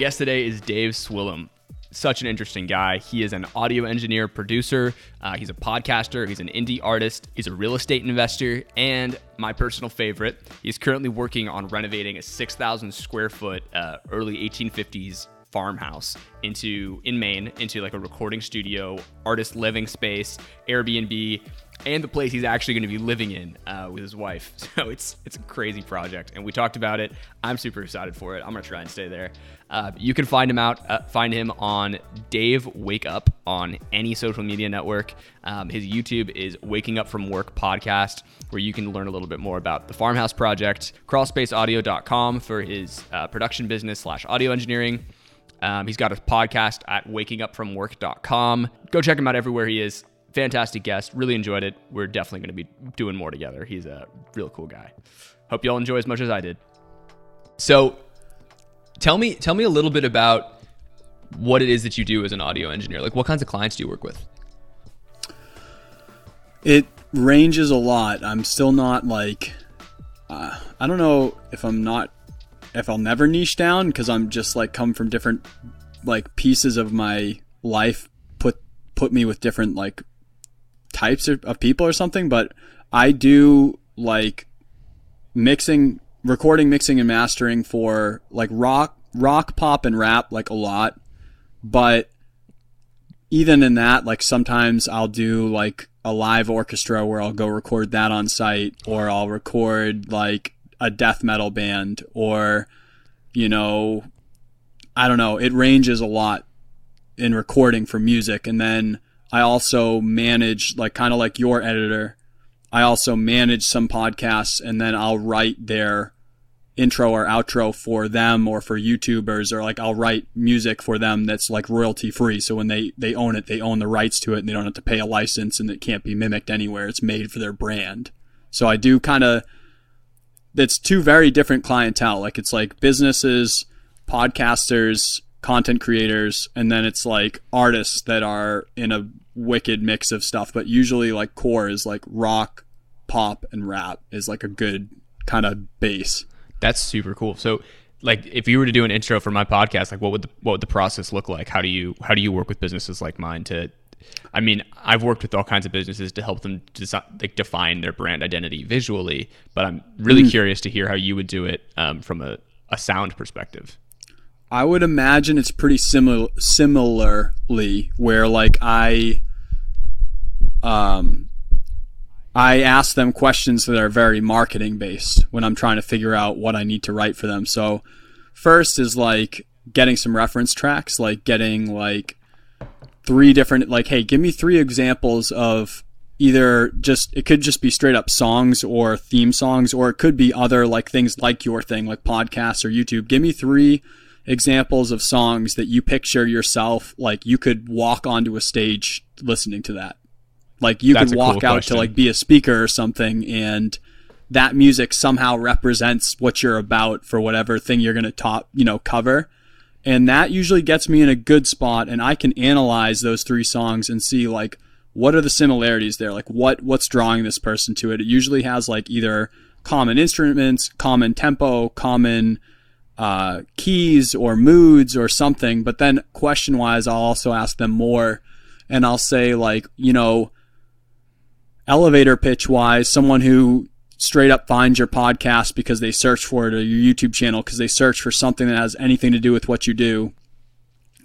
guest today is Dave Swillam. Such an interesting guy. He is an audio engineer, producer. Uh, he's a podcaster. He's an indie artist. He's a real estate investor. And my personal favorite, he's currently working on renovating a 6,000 square foot uh, early 1850s farmhouse into in Maine into like a recording studio, artist living space, Airbnb, and the place he's actually going to be living in uh, with his wife. So it's it's a crazy project, and we talked about it. I'm super excited for it. I'm gonna try and stay there. Uh, you can find him out, uh, find him on Dave Wake Up on any social media network. Um, his YouTube is Waking Up from Work podcast, where you can learn a little bit more about the Farmhouse Project. Crawlspaceaudio.com for his uh, production business slash audio engineering. Um, he's got a podcast at wakingupfromwork.com. Go check him out everywhere he is fantastic guest. Really enjoyed it. We're definitely going to be doing more together. He's a real cool guy. Hope y'all enjoy as much as I did. So, tell me tell me a little bit about what it is that you do as an audio engineer. Like what kinds of clients do you work with? It ranges a lot. I'm still not like uh, I don't know if I'm not if I'll never niche down because I'm just like come from different like pieces of my life put put me with different like types of, of people or something, but I do like mixing, recording, mixing, and mastering for like rock, rock, pop, and rap like a lot. But even in that, like sometimes I'll do like a live orchestra where I'll go record that on site, or I'll record like a death metal band, or you know, I don't know. It ranges a lot in recording for music, and then I also manage, like kind of like your editor, I also manage some podcasts and then I'll write their intro or outro for them or for YouTubers or like I'll write music for them that's like royalty free. So when they, they own it, they own the rights to it and they don't have to pay a license and it can't be mimicked anywhere. It's made for their brand. So I do kind of, it's two very different clientele. Like it's like businesses, podcasters, content creators, and then it's like artists that are in a wicked mix of stuff, but usually like core is like rock, pop, and rap is like a good kind of base. That's super cool. So like if you were to do an intro for my podcast, like what would the what would the process look like? How do you how do you work with businesses like mine to I mean, I've worked with all kinds of businesses to help them desi- like define their brand identity visually, but I'm really mm. curious to hear how you would do it um, from a, a sound perspective. I would imagine it's pretty similar similarly where like I um I ask them questions that are very marketing based when I'm trying to figure out what I need to write for them. So first is like getting some reference tracks, like getting like three different like hey, give me three examples of either just it could just be straight up songs or theme songs or it could be other like things like your thing like podcasts or YouTube. Give me three examples of songs that you picture yourself like you could walk onto a stage listening to that. Like you That's could walk cool out question. to like be a speaker or something and that music somehow represents what you're about for whatever thing you're going to top, you know, cover. And that usually gets me in a good spot and I can analyze those three songs and see like what are the similarities there? Like what what's drawing this person to it? It usually has like either common instruments, common tempo, common uh, keys or moods or something. But then question wise, I'll also ask them more and I'll say like, you know, elevator pitch wise, someone who straight up finds your podcast because they search for it or your YouTube channel because they search for something that has anything to do with what you do.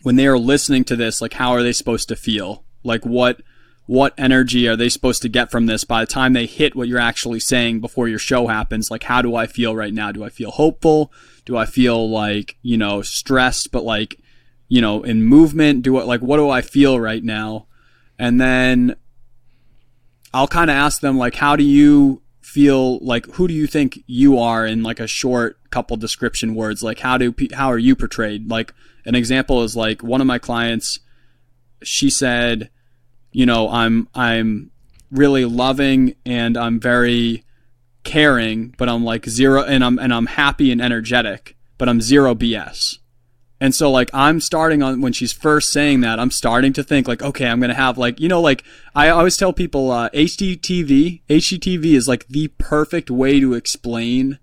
When they are listening to this, like how are they supposed to feel? Like what what energy are they supposed to get from this by the time they hit what you're actually saying before your show happens? Like, how do I feel right now? Do I feel hopeful? Do I feel like, you know, stressed, but like, you know, in movement? Do what, like, what do I feel right now? And then I'll kind of ask them, like, how do you feel like, who do you think you are in like a short couple description words? Like, how do, how are you portrayed? Like, an example is like one of my clients, she said, you know, I'm I'm really loving and I'm very caring, but I'm like zero and I'm and I'm happy and energetic, but I'm zero BS. And so like I'm starting on when she's first saying that, I'm starting to think like, okay, I'm gonna have like you know like I always tell people uh, HGTV HGTV is like the perfect way to explain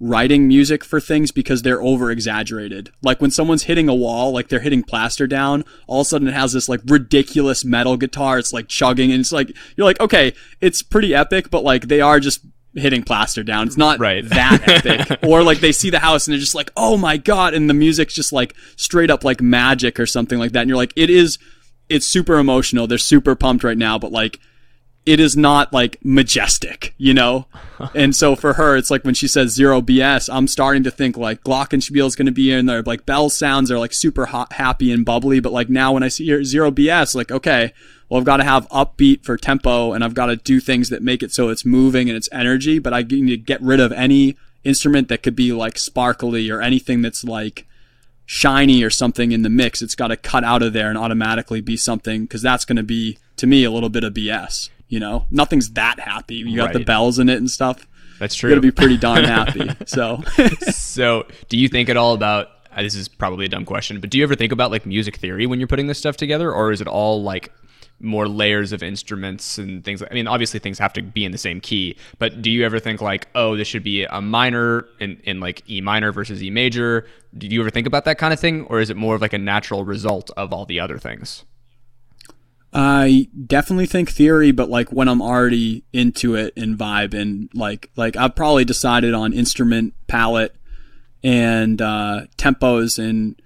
writing music for things because they're over exaggerated. Like when someone's hitting a wall, like they're hitting plaster down, all of a sudden it has this like ridiculous metal guitar. It's like chugging and it's like, you're like, okay, it's pretty epic, but like they are just hitting plaster down. It's not Right. that epic. or like they see the house and they're just like, oh my God. And the music's just like straight up like magic or something like that. And you're like, it is, it's super emotional. They're super pumped right now, but like, it is not like majestic, you know? and so for her, it's like when she says zero BS, I'm starting to think like Glockenspiel is going to be in there. Like bell sounds are like super hot, happy and bubbly. But like now when I see zero BS, like, okay, well, I've got to have upbeat for tempo and I've got to do things that make it so it's moving and it's energy. But I need to get rid of any instrument that could be like sparkly or anything that's like shiny or something in the mix. It's got to cut out of there and automatically be something because that's going to be to me a little bit of BS. You know, nothing's that happy. You got the bells in it and stuff. That's true. You got to be pretty darn happy. So so, do you think at all about? uh, This is probably a dumb question, but do you ever think about like music theory when you're putting this stuff together, or is it all like more layers of instruments and things? I mean, obviously things have to be in the same key, but do you ever think like, oh, this should be a minor in, in like E minor versus E major? Do you ever think about that kind of thing, or is it more of like a natural result of all the other things? I definitely think theory, but like when I'm already into it and vibe and like like I've probably decided on instrument palette and uh, tempos and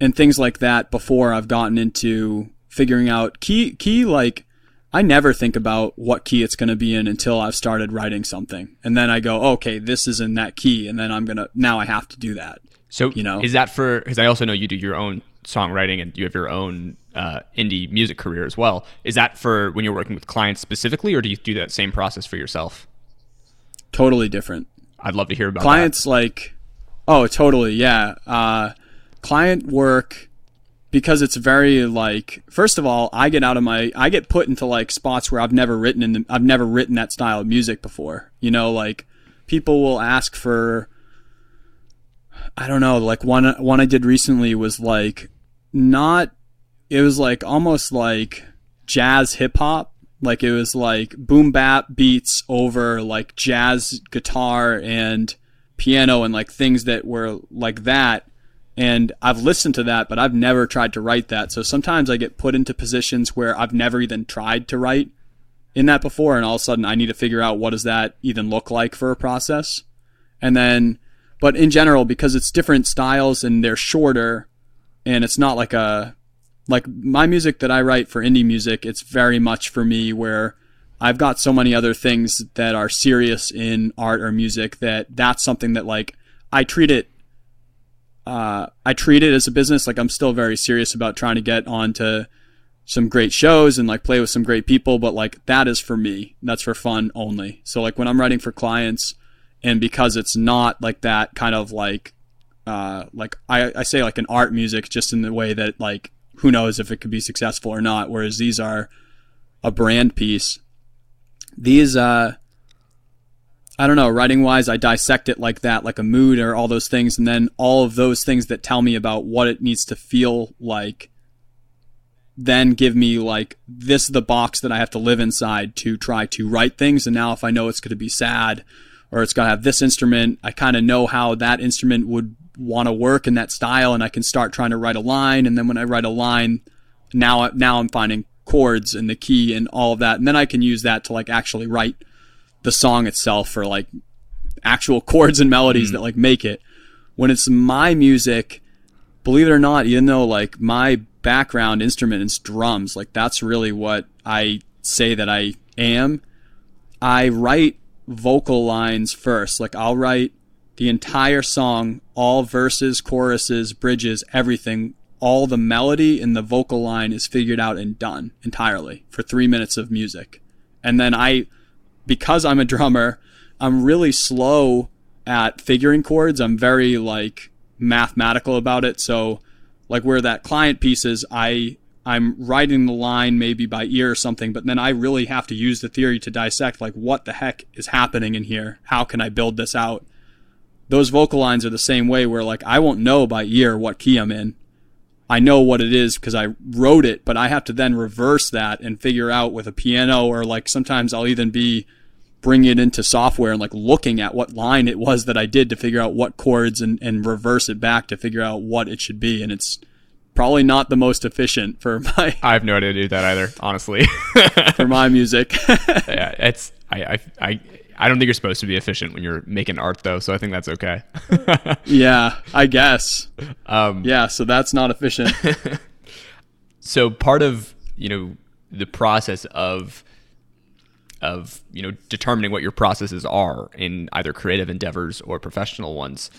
and things like that before I've gotten into figuring out key key like I never think about what key it's going to be in until I've started writing something and then I go okay this is in that key and then I'm gonna now I have to do that So You know? is that for? Because I also know you do your own songwriting and you have your own uh, indie music career as well. Is that for when you're working with clients specifically, or do you do that same process for yourself? totally different I'd love to hear about clients like oh totally yeah uh, client work because it's very like first of all i get out of my i get put into like spots where i've never written in the, i've never written that style of music before you know like people will ask for i don't know like one one i did recently was like not it was like almost like jazz hip hop. Like it was like boom bap beats over like jazz guitar and piano and like things that were like that. And I've listened to that, but I've never tried to write that. So sometimes I get put into positions where I've never even tried to write in that before, and all of a sudden I need to figure out what does that even look like for a process. And then, but in general, because it's different styles and they're shorter, and it's not like a like my music that I write for indie music, it's very much for me where I've got so many other things that are serious in art or music that that's something that like I treat it uh, I treat it as a business. Like I'm still very serious about trying to get onto some great shows and like play with some great people, but like that is for me. That's for fun only. So like when I'm writing for clients and because it's not like that kind of like uh, like I, I say like an art music just in the way that like who knows if it could be successful or not whereas these are a brand piece. These uh i don't know writing wise i dissect it like that like a mood or all those things and then all of those things that tell me about what it needs to feel like then give me like this is the box that i have to live inside to try to write things and now if i know it's going to be sad or it's got to have this instrument i kind of know how that instrument would want to work in that style and I can start trying to write a line and then when I write a line now now I'm finding chords and the key and all of that and then I can use that to like actually write the song itself for like actual chords and melodies that mm. like make it. When it's my music believe it or not even though like my background instrument is drums like that's really what I say that I am I write vocal lines first. Like I'll write the entire song, all verses, choruses, bridges, everything, all the melody and the vocal line is figured out and done entirely for three minutes of music. And then I, because I'm a drummer, I'm really slow at figuring chords. I'm very like mathematical about it. So, like where that client piece is, I I'm writing the line maybe by ear or something, but then I really have to use the theory to dissect like what the heck is happening in here. How can I build this out? Those vocal lines are the same way where like I won't know by ear what key I'm in. I know what it is because I wrote it, but I have to then reverse that and figure out with a piano or like sometimes I'll even be bringing it into software and like looking at what line it was that I did to figure out what chords and, and reverse it back to figure out what it should be. And it's probably not the most efficient for my I have no idea to do that either, honestly. for my music. yeah, it's I, I I I don't think you're supposed to be efficient when you're making art though, so I think that's okay. yeah, I guess. Um, Yeah, so that's not efficient. so part of you know the process of of you know determining what your processes are in either creative endeavors or professional ones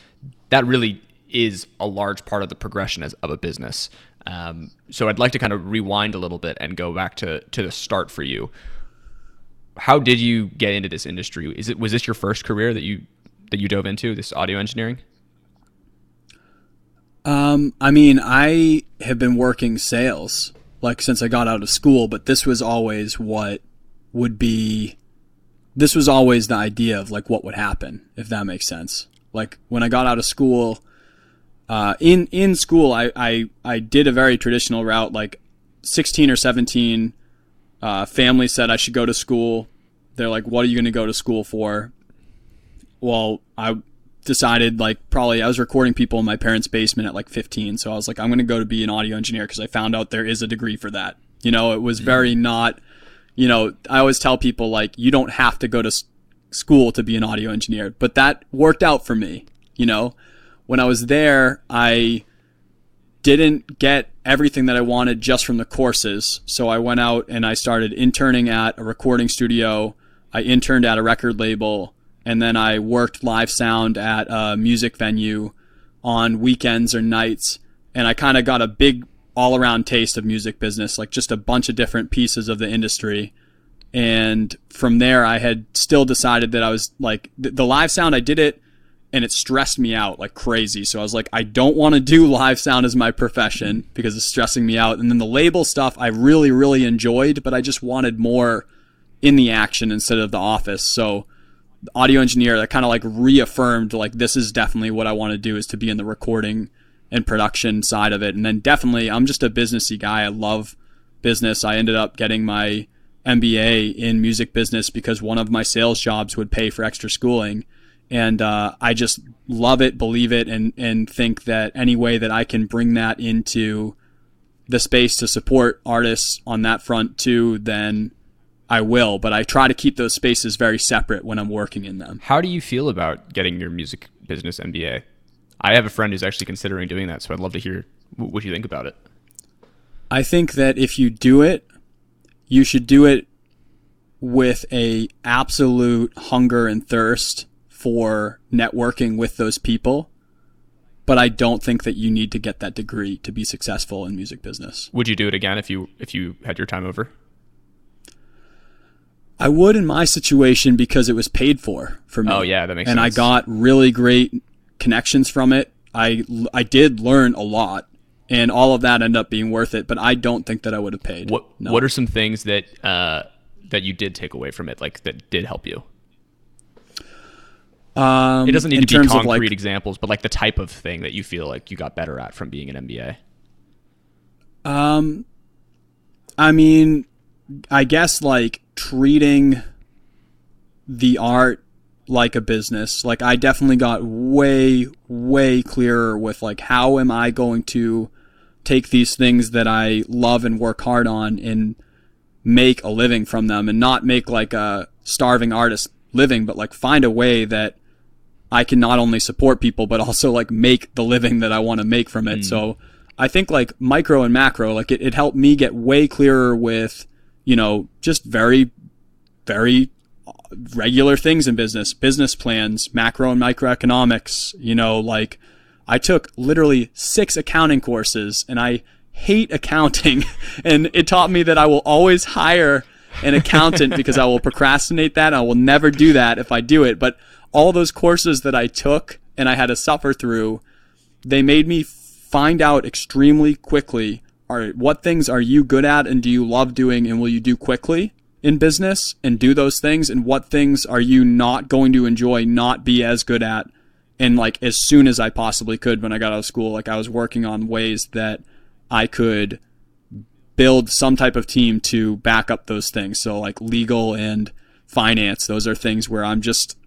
that really is a large part of the progression as, of a business um, so i'd like to kind of rewind a little bit and go back to to the start for you how did you get into this industry is it was this your first career that you that you dove into this audio engineering Um, I mean, I have been working sales like since I got out of school, but this was always what would be this was always the idea of like what would happen if that makes sense. Like when I got out of school, uh, in in school, I, I I did a very traditional route. Like sixteen or seventeen, uh, family said I should go to school. They're like, "What are you going to go to school for?" Well, I decided like probably I was recording people in my parents' basement at like 15, so I was like, I'm going to go to be an audio engineer because I found out there is a degree for that. You know, it was very not. You know, I always tell people like you don't have to go to s- school to be an audio engineer, but that worked out for me. You know, when I was there, I didn't get everything that I wanted just from the courses. So I went out and I started interning at a recording studio. I interned at a record label and then I worked live sound at a music venue on weekends or nights. And I kind of got a big all around taste of music business, like just a bunch of different pieces of the industry. And from there, I had still decided that I was like, the, the live sound, I did it and it stressed me out like crazy. So I was like, I don't want to do live sound as my profession because it's stressing me out. And then the label stuff I really, really enjoyed, but I just wanted more in the action instead of the office. So audio engineer that kind of like reaffirmed like this is definitely what I want to do is to be in the recording and production side of it. And then definitely I'm just a businessy guy. I love business. I ended up getting my MBA in music business because one of my sales jobs would pay for extra schooling and uh, I just love it, believe it, and and think that any way that I can bring that into the space to support artists on that front too, then I will. But I try to keep those spaces very separate when I'm working in them. How do you feel about getting your music business MBA? I have a friend who's actually considering doing that, so I'd love to hear what you think about it. I think that if you do it, you should do it with a absolute hunger and thirst for networking with those people. But I don't think that you need to get that degree to be successful in music business. Would you do it again if you if you had your time over? I would in my situation because it was paid for for me. Oh, yeah, that makes and sense. I got really great connections from it. I I did learn a lot, and all of that ended up being worth it. But I don't think that I would have paid. What No. What are some things that uh, that you did take away from it, like that did help you? Um, It doesn't need to be concrete like, examples, but like the type of thing that you feel like you got better at from being an MBA. Um, I mean, I guess like treating the art like a business. Like I definitely got way, way clearer with like how am I going to take these things that I love and work hard on and make a living from them and not make like a starving artist living, but like find a way that I can not only support people, but also like make the living that I want to make from it. Hmm. So I think like micro and macro, like it, it helped me get way clearer with, you know, just very, very regular things in business, business plans, macro and microeconomics, you know, like I took literally six accounting courses and I hate accounting and it taught me that I will always hire an accountant because I will procrastinate that. I will never do that if I do it. But all those courses that I took and I had to suffer through, they made me find out extremely quickly are what things are you good at and do you love doing and will you do quickly in business and do those things and what things are you not going to enjoy not be as good at and like as soon as I possibly could when I got out of school like I was working on ways that I could build some type of team to back up those things so like legal and finance. Those are things where I'm just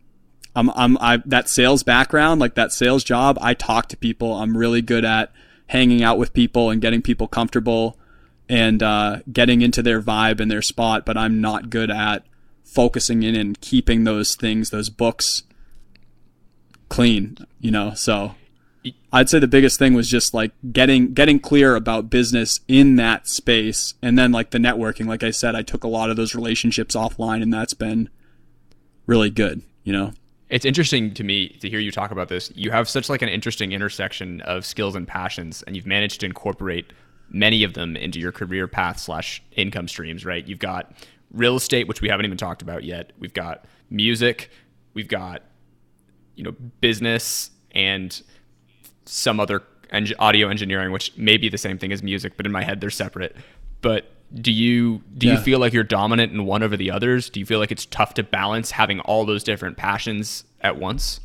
I'm I'm I that sales background, like that sales job, I talk to people. I'm really good at hanging out with people and getting people comfortable and uh, getting into their vibe and their spot, but I'm not good at focusing in and keeping those things, those books clean, you know. So I'd say the biggest thing was just like getting getting clear about business in that space and then like the networking. Like I said, I took a lot of those relationships offline and that's been really good, you know. It's interesting to me to hear you talk about this. You have such like an interesting intersection of skills and passions and you've managed to incorporate many of them into your career path slash income streams, right? You've got real estate, which we haven't even talked about yet. We've got music, we've got you know business and some other en- audio engineering, which may be the same thing as music, but in my head they're separate. But do you do yeah. you feel like you're dominant in one over the others? Do you feel like it's tough to balance having all those different passions at once?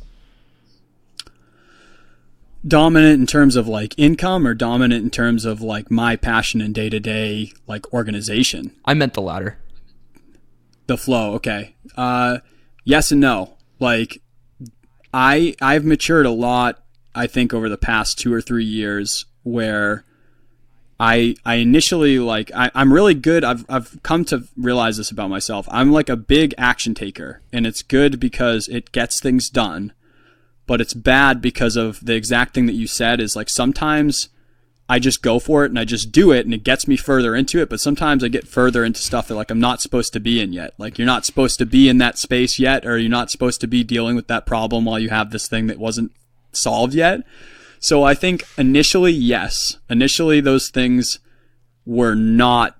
Dominant in terms of like income or dominant in terms of like my passion and day to day like organization? I meant the latter. The flow, okay. Uh, yes and no. Like I I've matured a lot I think over the past two or three years where I I initially like I, I'm really good. I've I've come to realize this about myself. I'm like a big action taker, and it's good because it gets things done. But it's bad because of the exact thing that you said is like sometimes I just go for it and I just do it and it gets me further into it. But sometimes I get further into stuff that like I'm not supposed to be in yet. Like you're not supposed to be in that space yet, or you're not supposed to be dealing with that problem while you have this thing that wasn't solved yet. So I think initially, yes, initially those things were not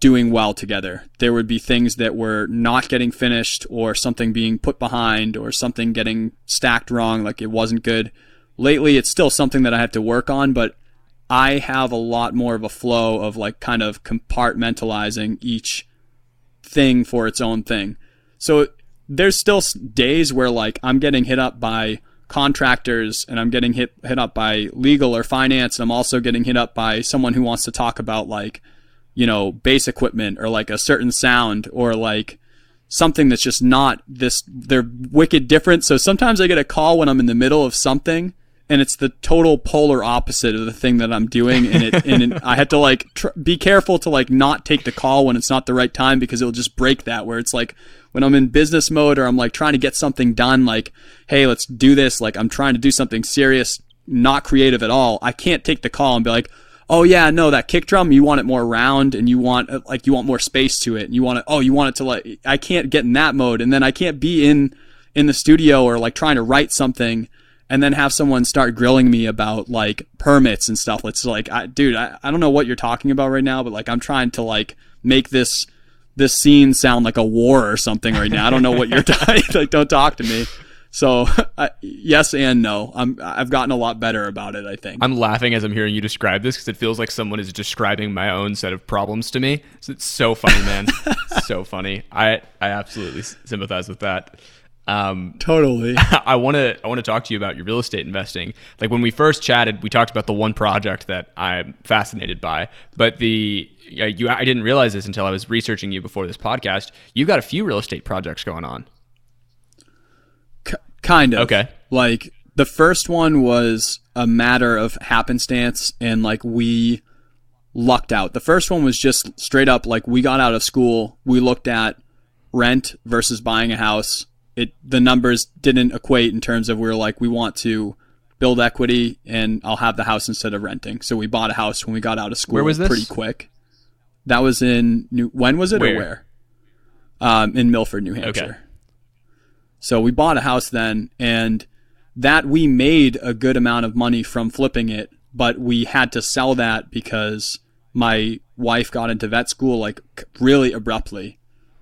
doing well together. There would be things that were not getting finished or something being put behind or something getting stacked wrong, like it wasn't good. Lately, it's still something that I have to work on, but I have a lot more of a flow of like kind of compartmentalizing each thing for its own thing. So there's still days where like I'm getting hit up by contractors and I'm getting hit hit up by legal or finance and I'm also getting hit up by someone who wants to talk about like you know bass equipment or like a certain sound or like something that's just not this they're wicked different. So sometimes I get a call when I'm in the middle of something and it's the total polar opposite of the thing that I'm doing, and it and it, I had to like tr- be careful to like not take the call when it's not the right time because it'll just break that. Where it's like when I'm in business mode or I'm like trying to get something done, like hey, let's do this. Like I'm trying to do something serious, not creative at all. I can't take the call and be like, oh yeah, no, that kick drum, you want it more round and you want uh, like you want more space to it, and you want it. Oh, you want it to like I can't get in that mode, and then I can't be in in the studio or like trying to write something and then have someone start grilling me about like permits and stuff. It's like, I, dude, I, I don't know what you're talking about right now, but like I'm trying to like make this this scene sound like a war or something right now. I don't know what you're talking. like, don't talk to me. So uh, yes and no. I'm I've gotten a lot better about it. I think. I'm laughing as I'm hearing you describe this because it feels like someone is describing my own set of problems to me. So it's so funny, man. so funny. I I absolutely sympathize with that. Um, totally. I want to I want to talk to you about your real estate investing. Like when we first chatted, we talked about the one project that I'm fascinated by. But the you I didn't realize this until I was researching you before this podcast. You've got a few real estate projects going on. C- kind of. Okay. Like the first one was a matter of happenstance, and like we lucked out. The first one was just straight up like we got out of school, we looked at rent versus buying a house it the numbers didn't equate in terms of we were like we want to build equity and I'll have the house instead of renting. So we bought a house when we got out of school. Where was this? Pretty quick. That was in New. When was it where? or where? Um, in Milford, New Hampshire. Okay. So we bought a house then, and that we made a good amount of money from flipping it, but we had to sell that because my wife got into vet school like really abruptly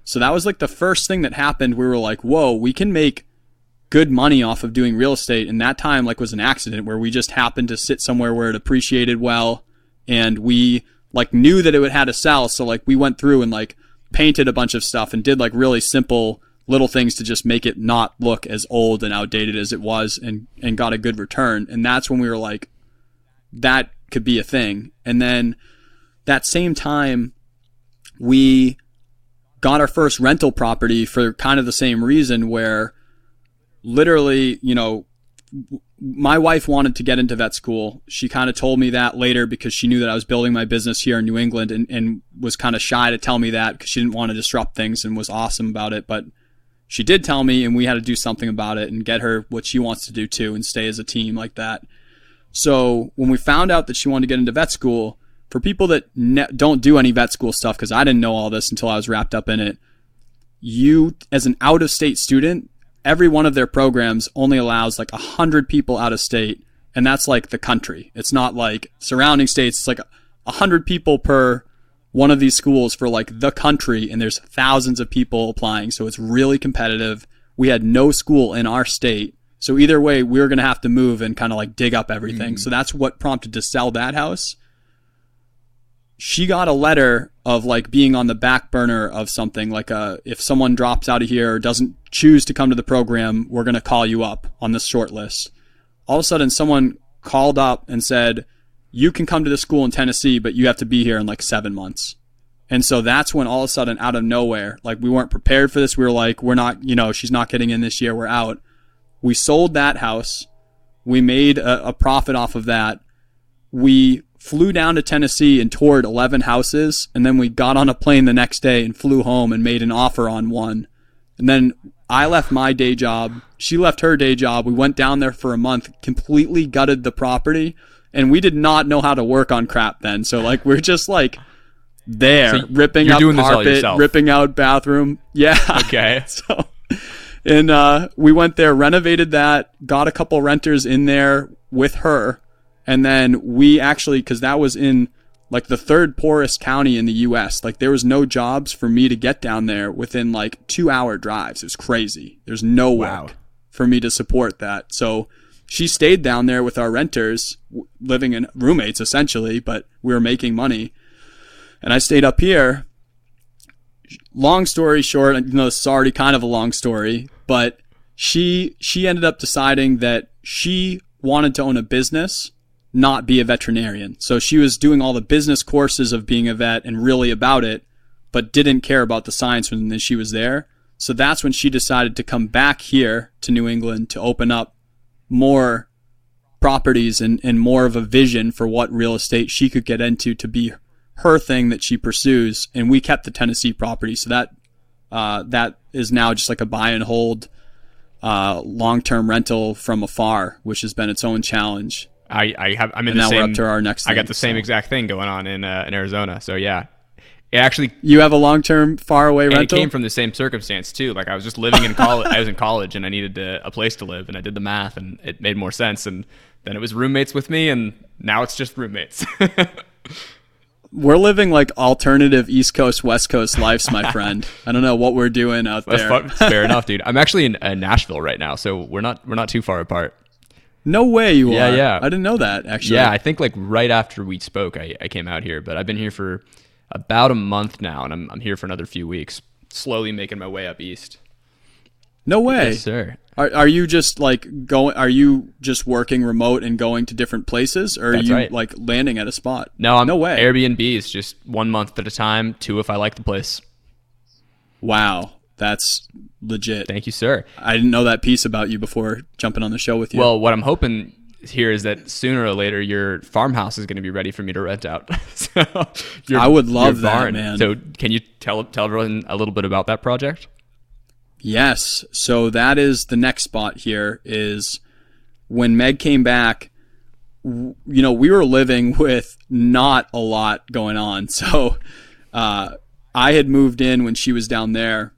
so that was like the first thing that happened. We were like, whoa, we can make good money off of doing real estate. And that time like was an accident where we just happened to sit somewhere where it appreciated well. And we like knew that it would had to sell. So like we went through and like painted a bunch of stuff and did like really simple little things to just make it not look as old and outdated as it was and, and got a good return. And that's when we were like, that could be a thing. And then that same time, we got our first rental property for kind of the same reason where literally, you know, my wife wanted to get into vet school. She kind of told me that later because she knew that I was building my business here in New England and, and was kind of shy to tell me that because she didn't want to disrupt things and was awesome about it. But she did tell me, and we had to do something about it and get her what she wants to do too and stay as a team like that. So when we found out that she wanted to get into vet school, for people that ne- don't do any vet school stuff, because I didn't know all this until I was wrapped up in it, you, as an out of state student, every one of their programs only allows like 100 people out of state, and that's like the country. It's not like surrounding states, it's like 100 people per one of these schools for like the country, and there's thousands of people applying, so it's really competitive. We had no school in our state. So either way, we were going to have to move and kind of like dig up everything. Mm. So that's what prompted to sell that house she got a letter of like being on the back burner of something like uh, if someone drops out of here or doesn't choose to come to the program we're going to call you up on this short list. All of a sudden someone called up and said you can come to the school in tennessee but you have to be here in like seven months. And so that's when all of a sudden out of nowhere like we weren't prepared for this. We were like we're not you know she's not getting in this year. We're out. We sold that house. We made a, a profit off of that. We flew down to Tennessee and toured 11 houses. And then we got on a plane the next day and flew home and made an offer on one. And then I left my day job. She left her day job. We went down there for a month, completely gutted the property. And we did not know how to work on crap then. So, like, we're just like there, so ripping up carpet, ripping out bathroom. Yeah. Okay. so, and uh, we went there, renovated that, got a couple renters in there with her and then we actually, because that was in like the third poorest county in the US, like there was no jobs for me to get down there within like two hour drives. It was crazy. There's no wow. work for me to support that. So she stayed down there with our renters, living in roommates essentially, but we were making money. And I stayed up here. Long story short, you know, it's already kind of a long story, but she she ended up deciding that she wanted to own a business not be a veterinarian. So she was doing all the business courses of being a vet and really about it, but didn't care about the science when she was there. So that's when she decided to come back here to New England to open up more properties and, and more of a vision for what real estate she could get into to be her thing that she pursues. And we kept the Tennessee property. So that, uh, that is now just like a buy and hold, uh, long term rental from afar, which has been its own challenge. I, I have I'm in and the now same. We're up to our next. I got the same so. exact thing going on in uh, in Arizona. So yeah, it actually. You have a long term far away rental. It came from the same circumstance too. Like I was just living in college. I was in college and I needed to, a place to live, and I did the math, and it made more sense. And then it was roommates with me, and now it's just roommates. we're living like alternative East Coast West Coast lives, my friend. I don't know what we're doing out there. fair enough, dude. I'm actually in uh, Nashville right now, so we're not we're not too far apart. No way you yeah, are. Yeah, yeah. I didn't know that actually. Yeah, I think like right after we spoke, I, I came out here, but I've been here for about a month now, and I'm I'm here for another few weeks, slowly making my way up east. No way, yes, sir. Are, are you just like going? Are you just working remote and going to different places, or are That's you right. like landing at a spot? No, I'm no way. Airbnb is just one month at a time. Two if I like the place. Wow, that's legit. Thank you, sir. I didn't know that piece about you before jumping on the show with you. Well, what I'm hoping here is that sooner or later your farmhouse is going to be ready for me to rent out. so your, I would love that, barn. man. So can you tell tell everyone a little bit about that project? Yes. So that is the next spot here is when Meg came back, you know, we were living with not a lot going on. So uh, I had moved in when she was down there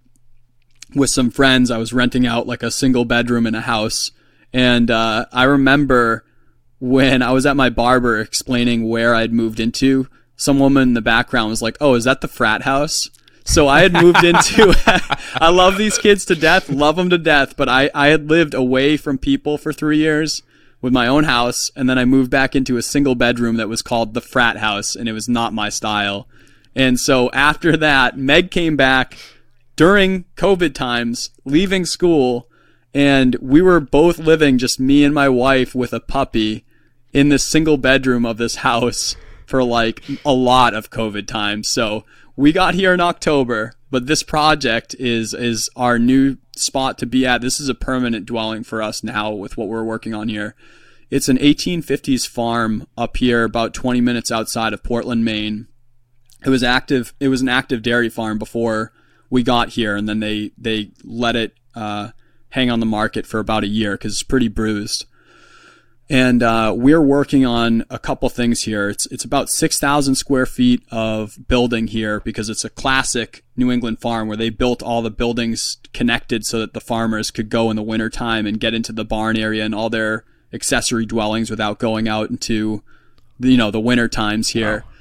with some friends. I was renting out like a single bedroom in a house. And uh, I remember when I was at my barber explaining where I'd moved into, some woman in the background was like, Oh, is that the frat house? So I had moved into, I love these kids to death, love them to death, but I, I had lived away from people for three years with my own house. And then I moved back into a single bedroom that was called the frat house and it was not my style. And so after that, Meg came back during COVID times, leaving school, and we were both living just me and my wife with a puppy in this single bedroom of this house for like a lot of COVID times. So we got here in October, but this project is is our new spot to be at. This is a permanent dwelling for us now with what we're working on here. It's an 1850s farm up here, about 20 minutes outside of Portland, Maine. It was active. It was an active dairy farm before we got here, and then they they let it uh, hang on the market for about a year because it's pretty bruised. And uh, we're working on a couple things here. It's it's about six thousand square feet of building here because it's a classic New England farm where they built all the buildings connected so that the farmers could go in the wintertime and get into the barn area and all their accessory dwellings without going out into you know the winter times here. Wow.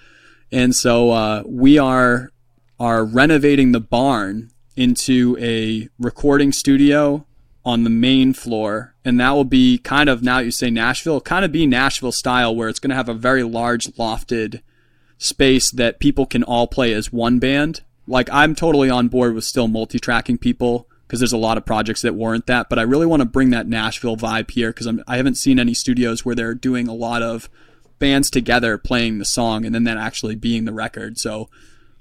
And so uh, we are are renovating the barn into a recording studio on the main floor. And that will be kind of, now you say Nashville, kind of be Nashville style, where it's going to have a very large lofted space that people can all play as one band. Like, I'm totally on board with still multi tracking people because there's a lot of projects that warrant that. But I really want to bring that Nashville vibe here because I haven't seen any studios where they're doing a lot of bands together playing the song and then that actually being the record. So,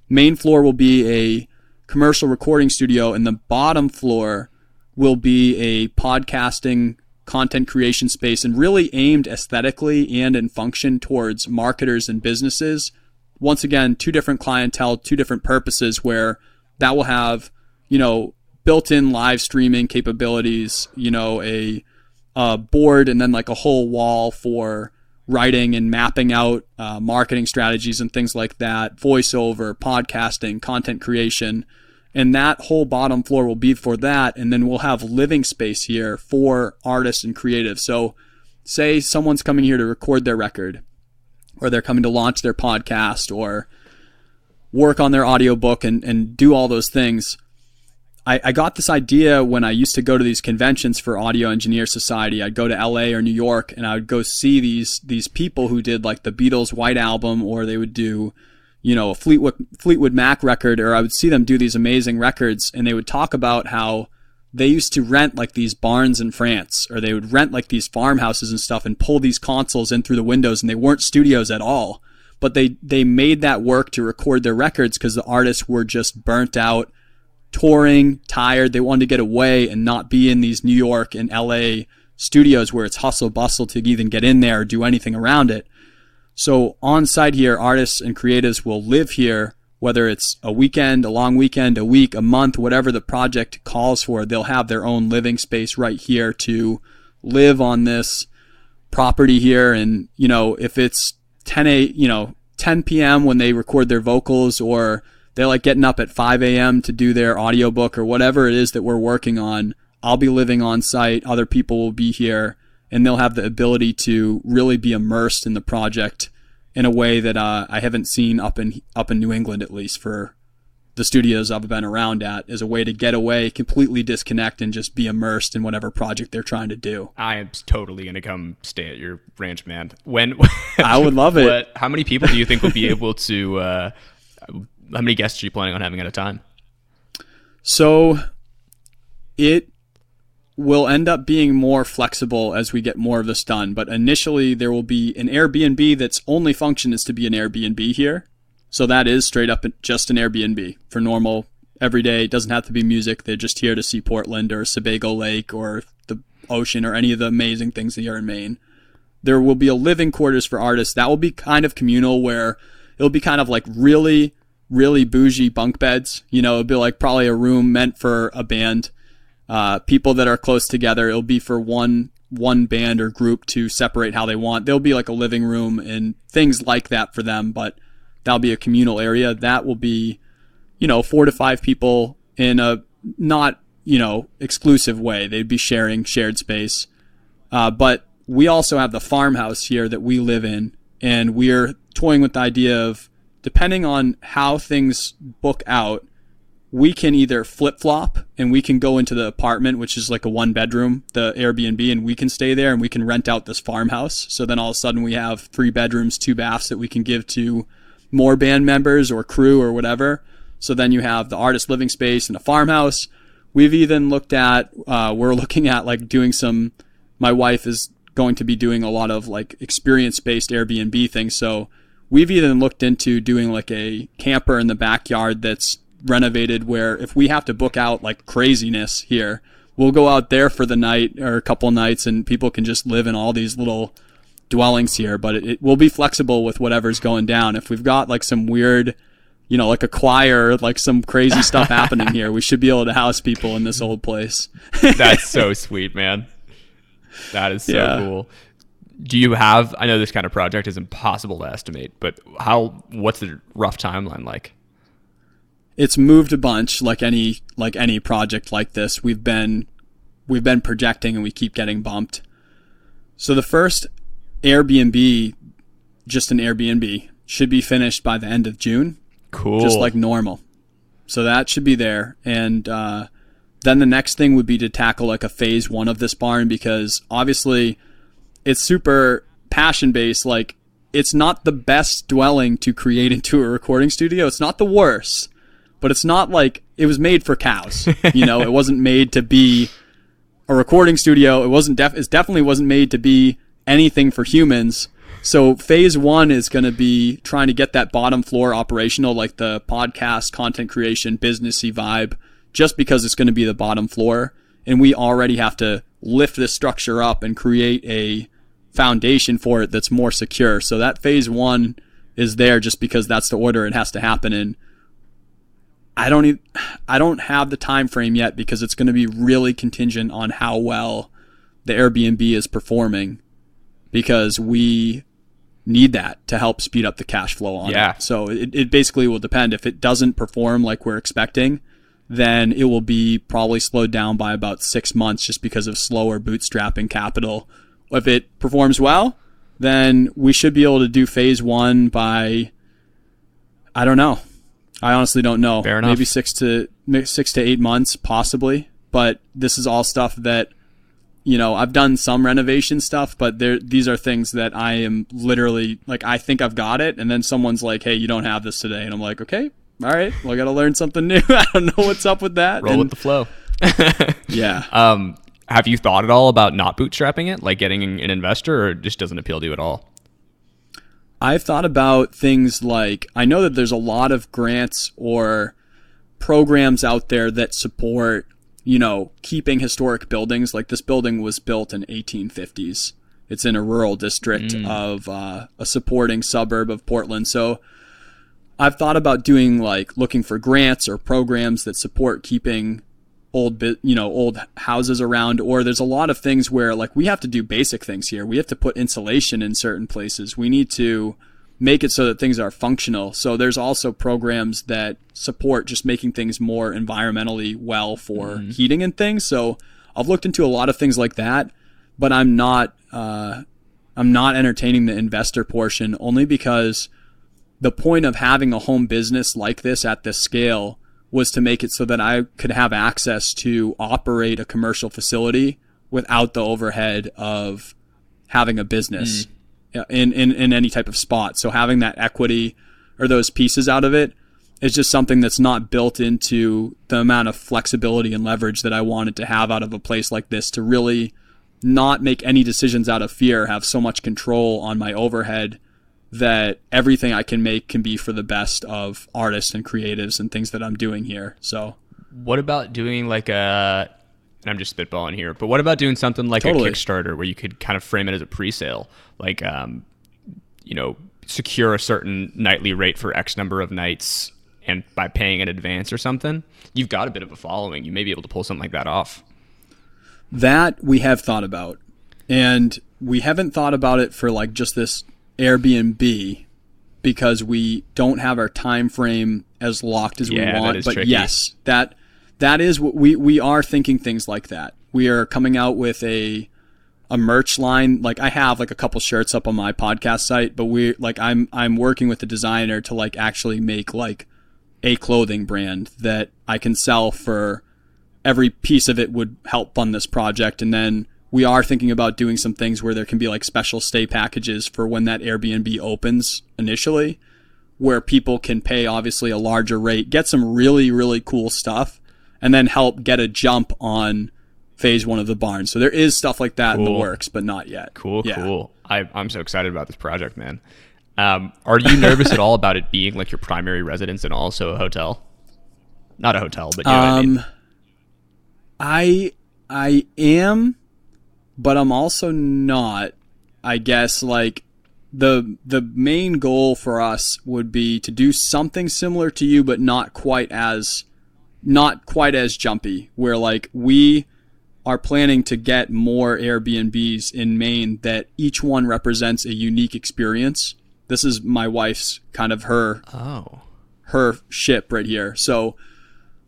main floor will be a commercial recording studio, and the bottom floor will be a podcasting content creation space and really aimed aesthetically and in function towards marketers and businesses. Once again, two different clientele, two different purposes where that will have, you know, built-in live streaming capabilities, you know, a, a board and then like a whole wall for writing and mapping out uh, marketing strategies and things like that, voiceover, podcasting, content creation. And that whole bottom floor will be for that. And then we'll have living space here for artists and creatives. So say someone's coming here to record their record or they're coming to launch their podcast or work on their audiobook and, and do all those things I, I got this idea when i used to go to these conventions for audio engineer society. I'd go to la or new york and i would go see these these people who did like the beatles white album or they would do you know, a Fleetwood Fleetwood Mac record, or I would see them do these amazing records, and they would talk about how they used to rent like these barns in France, or they would rent like these farmhouses and stuff, and pull these consoles in through the windows, and they weren't studios at all, but they they made that work to record their records because the artists were just burnt out, touring, tired. They wanted to get away and not be in these New York and L.A. studios where it's hustle bustle to even get in there or do anything around it. So on site here, artists and creatives will live here, whether it's a weekend, a long weekend, a week, a month, whatever the project calls for. They'll have their own living space right here to live on this property here. And, you know, if it's 10 a, you know, 10 p.m. when they record their vocals or they're like getting up at 5 a.m. to do their audiobook or whatever it is that we're working on, I'll be living on site. Other people will be here and they'll have the ability to really be immersed in the project in a way that uh, I haven't seen up in up in New England at least for the studios I've been around at as a way to get away, completely disconnect, and just be immersed in whatever project they're trying to do. I am totally gonna come stay at your ranch, man. When I would love it. What, how many people do you think will be able to? Uh, how many guests are you planning on having at a time? So, it will end up being more flexible as we get more of this done. But initially, there will be an Airbnb that's only function is to be an Airbnb here. So that is straight up just an Airbnb for normal every day. It doesn't have to be music. They're just here to see Portland or Sebago Lake or the ocean or any of the amazing things here in Maine. There will be a living quarters for artists. That will be kind of communal where it'll be kind of like really, really bougie bunk beds. You know, it'll be like probably a room meant for a band uh, people that are close together. It'll be for one one band or group to separate how they want. There'll be like a living room and things like that for them, but that'll be a communal area. That will be, you know, four to five people in a not you know exclusive way. They'd be sharing shared space, uh, but we also have the farmhouse here that we live in, and we're toying with the idea of depending on how things book out we can either flip flop and we can go into the apartment, which is like a one bedroom, the Airbnb, and we can stay there and we can rent out this farmhouse. So then all of a sudden we have three bedrooms, two baths that we can give to more band members or crew or whatever. So then you have the artist living space and a farmhouse. We've even looked at, uh, we're looking at like doing some, my wife is going to be doing a lot of like experience based Airbnb things. So we've even looked into doing like a camper in the backyard that's renovated where if we have to book out like craziness here, we'll go out there for the night or a couple nights and people can just live in all these little dwellings here, but it, it will be flexible with whatever's going down. If we've got like some weird, you know, like a choir, like some crazy stuff happening here, we should be able to house people in this old place. That's so sweet, man. That is so yeah. cool. Do you have I know this kind of project is impossible to estimate, but how what's the rough timeline like? It's moved a bunch like any like any project like this. We've been we've been projecting and we keep getting bumped. So the first Airbnb, just an Airbnb, should be finished by the end of June. Cool. Just like normal. So that should be there. And uh, then the next thing would be to tackle like a phase one of this barn because obviously it's super passion based. Like it's not the best dwelling to create into a recording studio. It's not the worst, but it's not like it was made for cows. you know, it wasn't made to be a recording studio. It wasn't def- it definitely wasn't made to be anything for humans. So phase one is going to be trying to get that bottom floor operational, like the podcast, content creation, businessy vibe, just because it's going to be the bottom floor. And we already have to lift this structure up and create a foundation for it that's more secure. So that phase one is there just because that's the order it has to happen in. I don't even, I don't have the time frame yet because it's going to be really contingent on how well the Airbnb is performing because we need that to help speed up the cash flow on yeah. it. So it, it basically will depend. If it doesn't perform like we're expecting, then it will be probably slowed down by about six months just because of slower bootstrapping capital. If it performs well, then we should be able to do phase one by, I don't know. I honestly don't know. Fair enough. Maybe six to six to eight months, possibly. But this is all stuff that you know, I've done some renovation stuff, but there these are things that I am literally like I think I've got it, and then someone's like, "Hey, you don't have this today," and I'm like, "Okay, all right, well, I got to learn something new. I don't know what's up with that." Roll and, with the flow. yeah. Um, have you thought at all about not bootstrapping it, like getting an investor, or it just doesn't appeal to you at all? I've thought about things like I know that there's a lot of grants or programs out there that support you know, keeping historic buildings. Like this building was built in 1850s. It's in a rural district mm. of uh, a supporting suburb of Portland. So I've thought about doing like looking for grants or programs that support keeping old you know old houses around or there's a lot of things where like we have to do basic things here we have to put insulation in certain places we need to make it so that things are functional. So there's also programs that support just making things more environmentally well for mm-hmm. heating and things. So I've looked into a lot of things like that, but I'm not uh, I'm not entertaining the investor portion only because the point of having a home business like this at this scale was to make it so that I could have access to operate a commercial facility without the overhead of having a business. Mm in, in, in any type of spot. So having that equity or those pieces out of it is just something that's not built into the amount of flexibility and leverage that I wanted to have out of a place like this to really not make any decisions out of fear, have so much control on my overhead that everything I can make can be for the best of artists and creatives and things that I'm doing here. So, what about doing like a and I'm just spitballing here, but what about doing something like totally. a Kickstarter where you could kind of frame it as a pre-sale, like um, you know, secure a certain nightly rate for X number of nights, and by paying in advance or something, you've got a bit of a following. You may be able to pull something like that off. That we have thought about, and we haven't thought about it for like just this Airbnb because we don't have our time frame as locked as yeah, we want. But tricky. yes, that that is what we we are thinking things like that. We are coming out with a a merch line. Like I have like a couple shirts up on my podcast site, but we like I'm I'm working with the designer to like actually make like a clothing brand that I can sell for every piece of it would help fund this project and then we are thinking about doing some things where there can be like special stay packages for when that Airbnb opens initially where people can pay obviously a larger rate, get some really really cool stuff and then help get a jump on phase one of the barn. So there is stuff like that cool. in the works, but not yet. Cool, yeah. cool. I, I'm so excited about this project, man. Um, are you nervous at all about it being like your primary residence and also a hotel? Not a hotel, but you know what I mean. Um, I I am, but I'm also not. I guess like the the main goal for us would be to do something similar to you, but not quite as not quite as jumpy. Where like we are planning to get more Airbnbs in Maine that each one represents a unique experience. This is my wife's kind of her Oh. her ship right here. So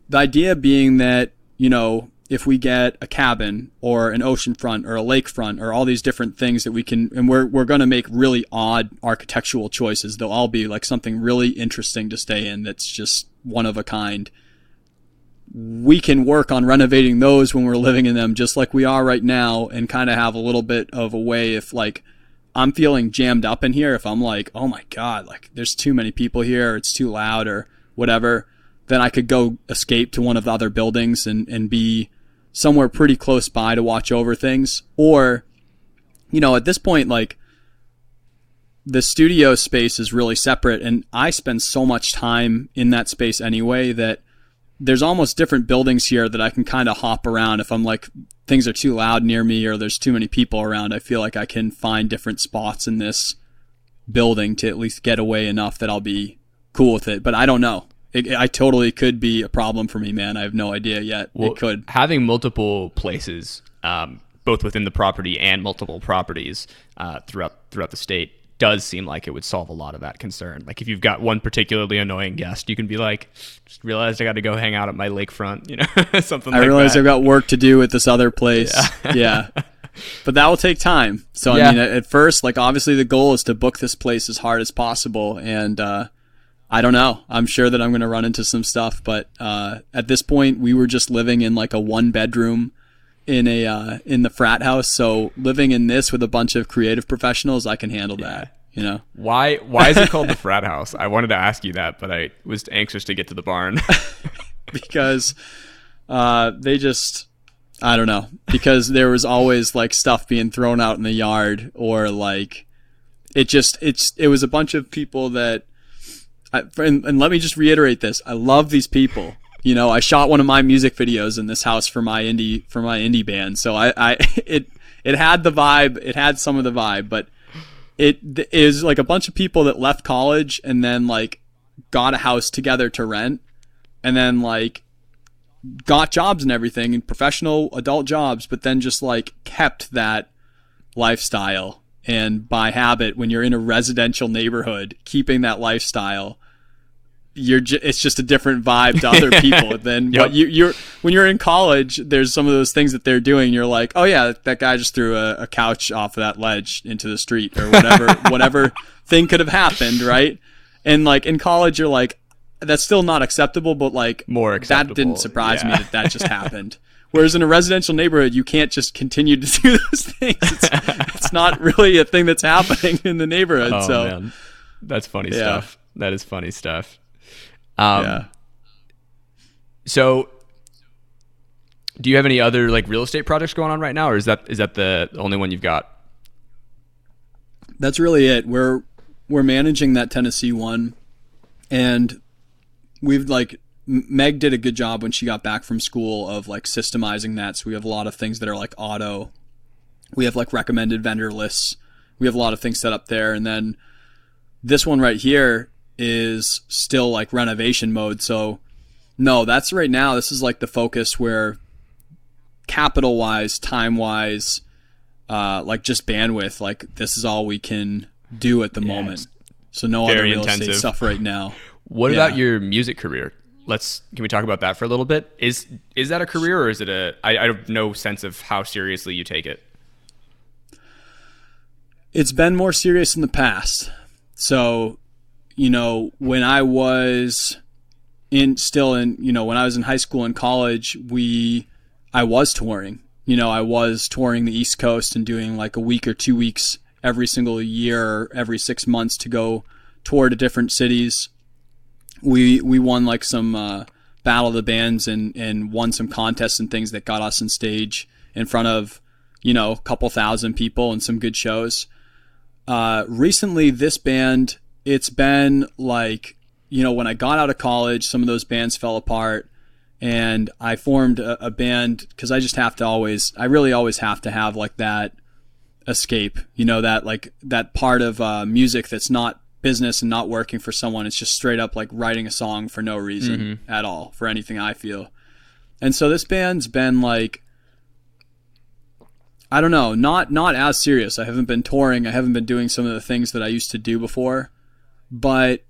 the idea being that, you know, if we get a cabin or an oceanfront or a lakefront or all these different things that we can, and we're, we're going to make really odd architectural choices. They'll all be like something really interesting to stay in that's just one of a kind. We can work on renovating those when we're living in them just like we are right now and kind of have a little bit of a way if like I'm feeling jammed up in here, if I'm like, oh my God, like there's too many people here, it's too loud or whatever, then I could go escape to one of the other buildings and, and be somewhere pretty close by to watch over things. Or, you know, at this point, like the studio space is really separate and I spend so much time in that space anyway that there's almost different buildings here that I can kind of hop around if I'm like things are too loud near me or there's too many people around. I feel like I can find different spots in this building to at least get away enough that I'll be cool with it. But I don't know. It, I totally could be a problem for me, man. I have no idea yet. Well, it could. Having multiple places, um, both within the property and multiple properties uh, throughout throughout the state, does seem like it would solve a lot of that concern. Like if you've got one particularly annoying guest, you can be like, just realized I got to go hang out at my lakefront, you know, something I like realize that. I've got work to do at this other place. Yeah. But that will take time. So Yeah. I mean, at first, like obviously the goal is to book this place as hard as possible, and uh, I don't know. I'm sure that I'm going to run into some stuff, but uh, at this point, we were just living in like a one bedroom in a uh, in the frat house. So living in this with a bunch of creative professionals, I can handle that. You know. Why why is it called the frat house? I wanted to ask you that, but I was anxious to get to the barn. because uh, they just I don't know because there was always like stuff being thrown out in the yard or like it just it's it was a bunch of people that I, and, and let me just reiterate this. I love these people. You know I shot one of my music videos in this house for my indie for my indie band. So I, I it it had the vibe it had some of the vibe but it is like a bunch of people that left college and then like got a house together to rent and then like got jobs and everything and professional adult jobs but then just like kept that lifestyle and by habit when you're in a residential neighborhood keeping that lifestyle you're ju- it's just a different vibe to other people than Yep. what you you're when you're in college there's some of those things that they're doing you're like oh yeah that guy just threw a, a couch off of that ledge into the street or whatever whatever thing could have happened right and like in college you're like that's still not acceptable but like More that didn't surprise me that that just happened whereas in a residential neighborhood you can't just continue to do those things it's, it's not really a thing that's happening in the neighborhood oh so man, that's funny Yeah. stuff. That is funny stuff. Um, yeah So, do you have any other like real estate projects going on right now, or is that is that the only one you've got? that's really it. We're we're managing that Tennessee one, and we've like Meg did a good job when she got back from school of like systemizing that. So we have a lot of things that are like auto. We have like recommended vendor lists. We have a lot of things set up there, and then this one right here is still like renovation mode. So no, that's right now. This is like the focus where capital wise, time wise, uh, like just bandwidth, like this is all we can do at the moment. So no other real estate stuff right now. What Yeah. about your music career? Let's can we talk about that for a little bit? Is is that a career or is it a? I, I have no sense of how seriously you take it. It's been more serious in the past. So, you know, when I was in still in, you know, when I was in high school and college, we I was touring. You know, I was touring the East Coast and doing like a week or two weeks every single year, every 6 months to go tour to different cities. We we won like some uh, battle of the bands and and won some contests and things that got us on stage in front of you know a couple thousand people and some good shows uh, recently this band, it's been like, you know, when I got out of college, some of those bands fell apart and I formed a, a band because I just have to always, I really always have to have like that escape, you know, that like that part of uh, music that's not business and not working for someone. It's just straight up like writing a song for no reason Mm-hmm. at all for anything I feel. And so this band's been like, I don't know, not not as serious. I haven't been touring. I haven't been doing some of the things that I used to do before, but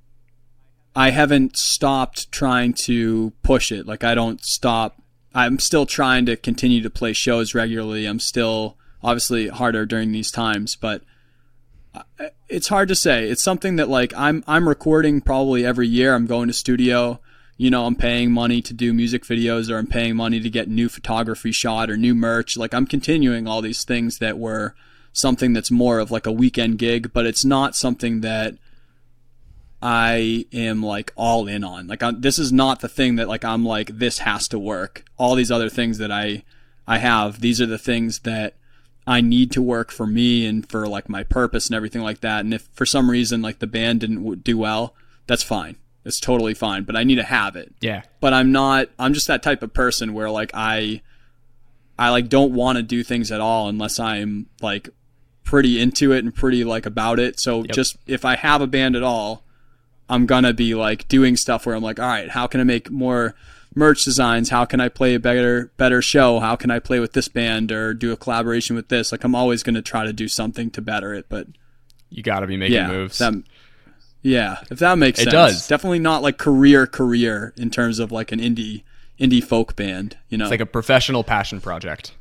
I haven't stopped trying to push it. Like I don't stop. I'm still trying to continue to play shows regularly. I'm still obviously harder during these times, but uh, it's hard to say. It's something that like I'm I'm recording probably every year. I'm going to studio. You know, I'm paying money to do music videos or I'm paying money to get new photography shot or new merch. Like I'm continuing all these things that were something that's more of like a weekend gig, but it's not something that I am like all in on. Like I'm, this is not the thing that like I'm like this has to work. All these other things that I I have, these are the things that I need to work for me and for like my purpose and everything like that. And if for some reason like the band didn't do well, that's fine. It's totally fine, but I need to have it. Yeah. But I'm not I'm just that type of person where like I I like don't want to do things at all unless I'm like pretty into it and pretty like about it. So just if I have a band at all, I'm gonna be like doing stuff where I'm like, all right, how can I make more merch designs? How can I play a better better show? How can I play with this band or do a collaboration with this? Like I'm always gonna try to do something to better it. But You got to be making yeah, moves. that, yeah, if that makes It sense. does. Definitely not like career career in terms of like an indie indie folk band. You know, it's like a professional passion project.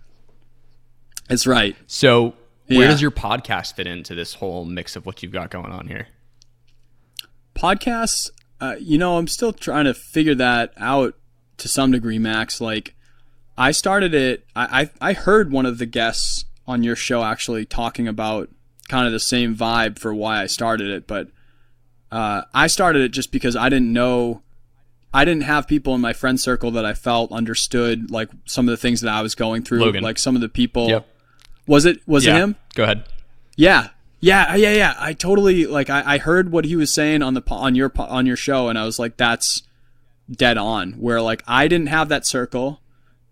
it's right. So, where Yeah. does your podcast fit into this whole mix of what you've got going on here? Podcasts uh, you know i'm still trying to figure that out to some degree max like i started it I, I i heard one of the guests on your show actually talking about kind of the same vibe for why i started it but uh, i started it just because i didn't know i didn't have people in my friend circle that i felt understood like some of the things that i was going through Logan. like some of the people Yep. was it was it him Go ahead. yeah, yeah, yeah, yeah. I totally like. I, I heard what he was saying on the on your on your show, and I was like, that's dead on. Where like I didn't have that circle,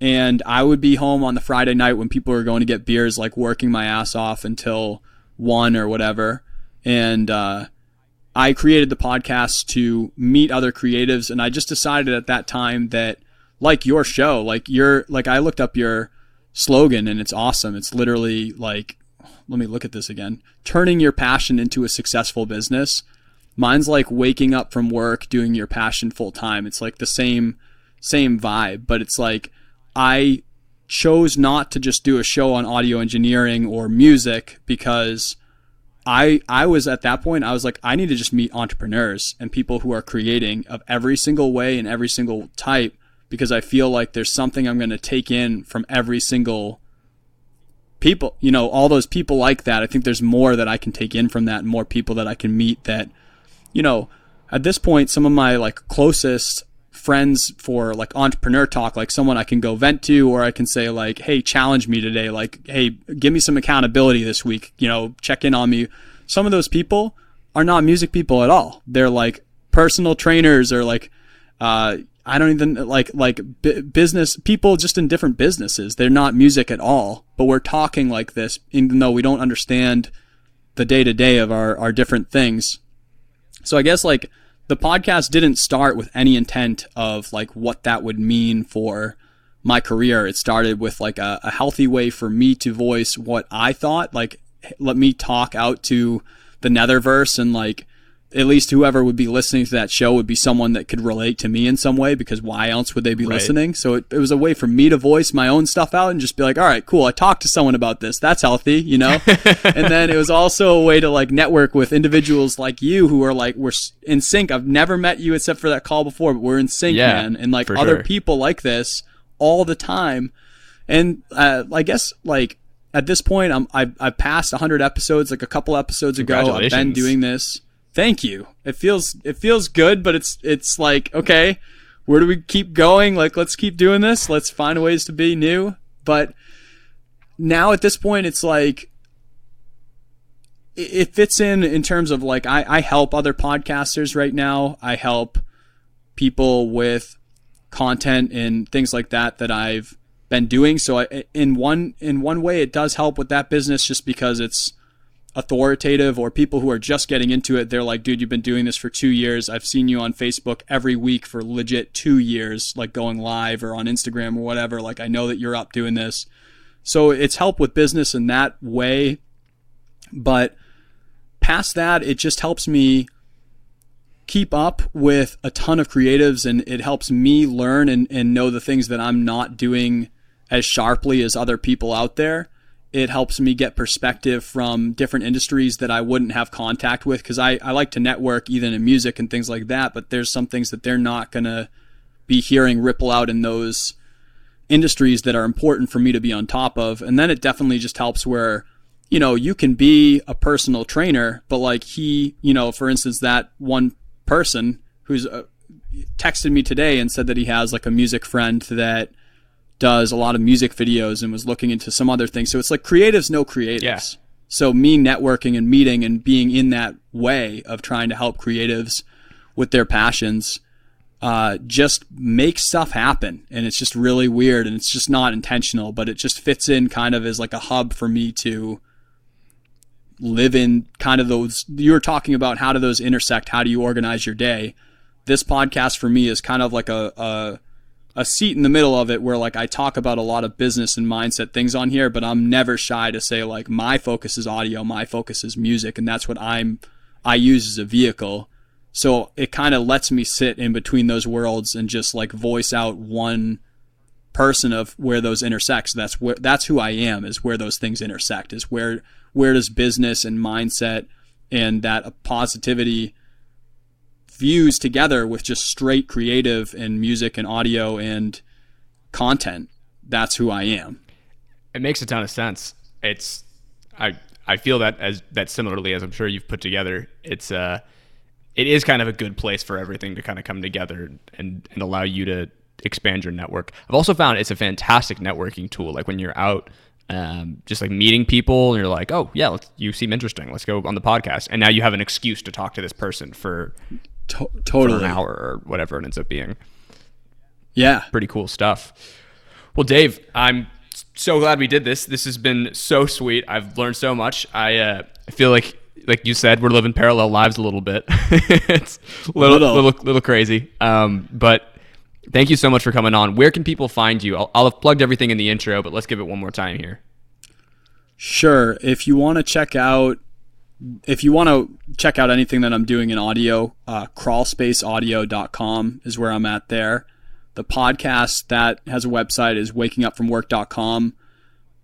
and I would be home on the Friday night when people were going to get beers, like working my ass off until one or whatever, and uh, I created the podcast to meet other creatives, and I just decided at that time that like your show, like your like I looked up your slogan and it's awesome. It's literally like let me look at this again. Turning your passion into a successful business. Mine's like waking up from work, doing your passion full time. It's like the same same vibe, but it's like I chose not to just do a show on audio engineering or music because I I was at that point I was like I need to just meet entrepreneurs and people who are creating of every single way and every single type because I feel like there's something I'm going to take in from every single people, you know, all those people like that. I think there's more that I can take in from that and more people that I can meet that, you know, at this point, some of my like closest friends for like entrepreneur talk, like someone I can go vent to, or I can say like, Hey, challenge me today. Like, Hey, give me some accountability this week, you know, check in on me. Some of those people are not music people at all. They're like personal trainers or like, uh, I don't even like like b- business people just in different businesses. They're not music at all, but we're talking like this, even though we don't understand the day to day of our our different things. So I guess like the podcast didn't start with any intent of like what that would mean for my career. It started with like a, a healthy way for me to voice what I thought. Like let me talk out to the netherverse and like at least whoever would be listening to that show would be someone that could relate to me in some way because why else would they be Right. listening? So it, it was a way for me to voice my own stuff out and just be like, all right, cool. I talked to someone about this. That's healthy, you know? and then it was also a way to like network with individuals like you who are like, we're in sync. I've never met you except for that call before, but we're in sync, Yeah, man. And like other sure. people like this all the time. And uh, I guess like at this point, I'm I've, I've passed 100 episodes. Like a couple episodes ago, I've been doing this. Thank you. It feels it feels good, but it's it's like okay, where do we keep going? Like let's keep doing this. Let's find ways to be new. But now at this point, it's like it fits in in terms of like I, I help other podcasters right now. I help people with content and things like that that I've been doing. So I, in one in one way, it does help with that business just because it's authoritative or people who are just getting into it. They're like, dude, you've been doing this for two years. I've seen you on Facebook every week for legit two years, like going live or on Instagram or whatever. Like I know that you're up doing this. So it's help with business in that way. But past that, it just helps me keep up with a ton of creatives and it helps me learn and, and know the things that I'm not doing as sharply as other people out there. It helps me get perspective from different industries that I wouldn't have contact with because I, I like to network even in music and things like that, but there's some things that they're not going to be hearing ripple out in those industries that are important for me to be on top of. And then it definitely just helps where, you know, you can be a personal trainer, but like he, you know, for instance, that one person who's uh, texted me today and said that he has like a music friend that does a lot of music videos and was looking into some other things. So it's like creatives know creatives. Yeah. So me networking and meeting and being in that way of trying to help creatives with their passions uh, just makes stuff happen. And it's just really weird and it's just not intentional, but it just fits in kind of as like a hub for me to live in kind of those you were talking about how do those intersect how do you organize your day this podcast for me is kind of like a, a a seat in the middle of it where like I talk about a lot of business and mindset things on here, but I'm never shy to say like my focus is audio, my focus is music, and that's what I'm I use as a vehicle. So it kind of lets me sit in between those worlds and just like voice out one person of where those intersect. So that's where that's who I am is where those things intersect is where where does business and mindset and that positivity fuse together with just straight creative and music and audio and content. That's who I am. It makes a ton of sense. It's I I feel that as that similarly as I'm sure you've put together. It's uh it is kind of a good place for everything to kind of come together and, and allow you to expand your network. I've also found it's a fantastic networking tool. Like when you're out um, just like meeting people and you're like, oh yeah, you seem interesting. Let's go on the podcast. And now you have an excuse to talk to this person for, to- totally for an hour or whatever it ends up being. Yeah. Pretty cool stuff. Well, Dave, I'm so glad we did this. This has been so sweet. I've learned so much. I uh, feel like, like you said, we're living parallel lives a little bit. it's a little, little, little, little crazy. Um, but thank you so much for coming on. Where can people find you? I'll, I'll have plugged everything in the intro, but let's give it one more time here. Sure. If you want to check out, if you want to check out anything that I'm doing in audio, uh, crawlspaceaudio.com is where I'm at there. The podcast that has a website is wakingupfromwork.com.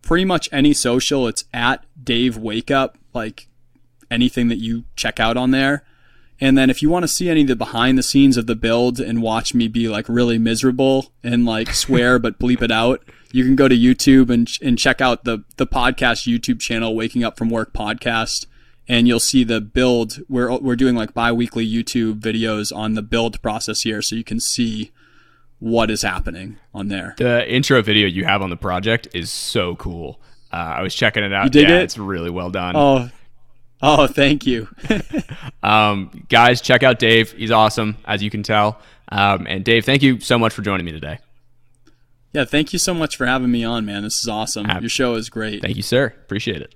Pretty much any social, it's at Dave Wakeup, like anything that you check out on there. And then if you want to see any of the behind the scenes of the build and watch me be like really miserable and like swear but bleep it out, you can go to YouTube and and check out the the podcast YouTube channel Waking Up from Work podcast and you'll see the build we're we're doing like bi-weekly YouTube videos on the build process here so you can see what is happening on there. The intro video you have on the project is so cool. Uh, I was checking it out. You dig yeah, it? it's really well done. Oh, Oh, thank you. um, guys, check out Dave. He's awesome, as you can tell. Um, and Dave, thank you so much for joining me today. Yeah, thank you so much for having me on, man. This is awesome. Your show is great. Thank you, sir. Appreciate it.